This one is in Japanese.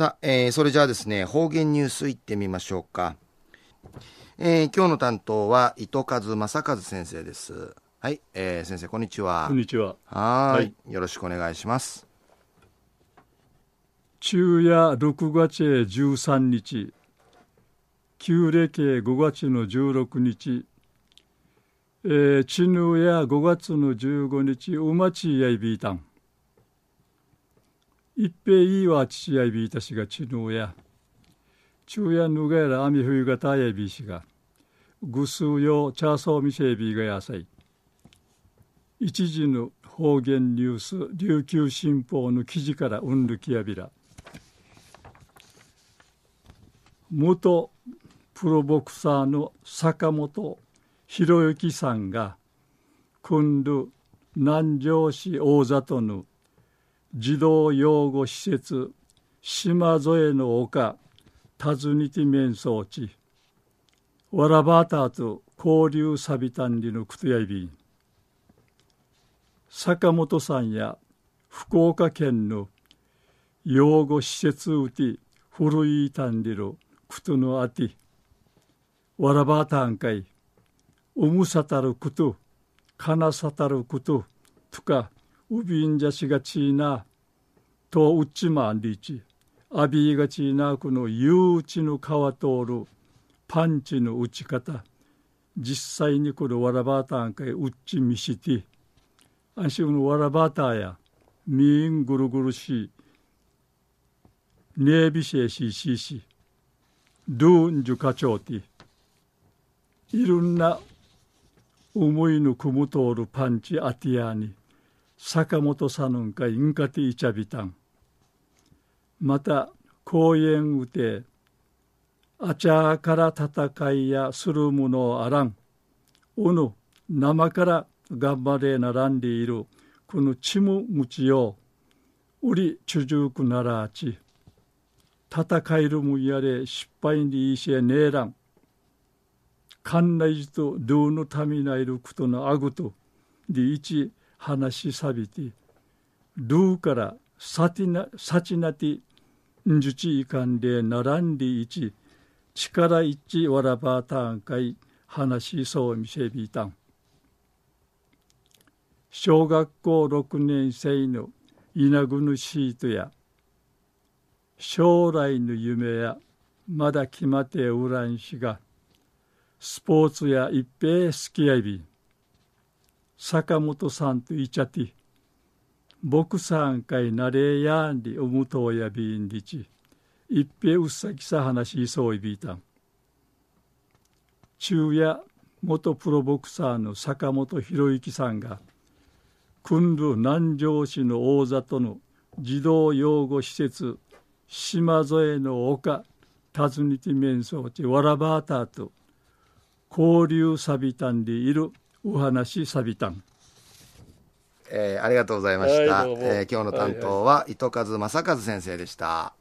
さあ、えー、それじゃあですね、方言ニュースいってみましょうか。えー、今日の担当は糸数正和先生です。はい、えー、先生こんにちは。こんにちは。はいよろしくお願いします。昼夜6月13日、旧暦5月の16日、えー、チヌや5月の15日、うまちやいびいたん。一平いいわ父やいびいたしがチヌや、昼夜ぬがやら雨冬がたやびしが、ぐすうよチャーソーミシェビーがやさい。一時の方言ニュース琉球新報の記事からうんるきやびら。元プロボクサーの坂本博之さんが君る南城市大里の児童養護施設島添の丘訪ねて面相地わらばたと交流サビタンリのくとやいびん。坂本さんや福岡県の養護施設うて古いたんりるくとのあてわらばたんかいうむさたること、かなさたること、とか、ウビンジャシガチちナ、トウチマンリチアビイガチちナ、このユウチヌカワトウルパンチヌウチカタ実際にこのワラバータンカイウッチミシティアンシウのワラバータヤミーングルグルシネビシェシシシドゥンジュカチョウティいろんな思いのくむとおるパンチアティアニ坂本さんんかインカティイチャビタン。また公園うてあちゃから戦いやするものあらん。おぬ生から頑張れならんでいる。このちむむちよう。りちゅじゅくならあち。戦えるもやれ失敗にいいしえねえらん。カンナイジとドゥのためないることのあぐと。で一話しさびてドゥからサティナサチナティンジュチイカンで並んで一力一わらばたんかい話しそうみせびたん。小学校6年生の稲ぐぬシートや将来の夢やまだ決まっておらんしがスポーツや一平好きやいび坂本さんといちゃって僕さんかいなれやんりおむとうやびんりち。一平うっさきさ話しそういびいたん。中夜元プロボクサーの坂本博之さんが訓る南城市の大里の児童養護施設島添の丘訪ねて面相地わらばーたと交流サビタンでいる。お話サビタン。えー、ありがとうございました、はい、えー、今日の担当は糸数正和先生でした。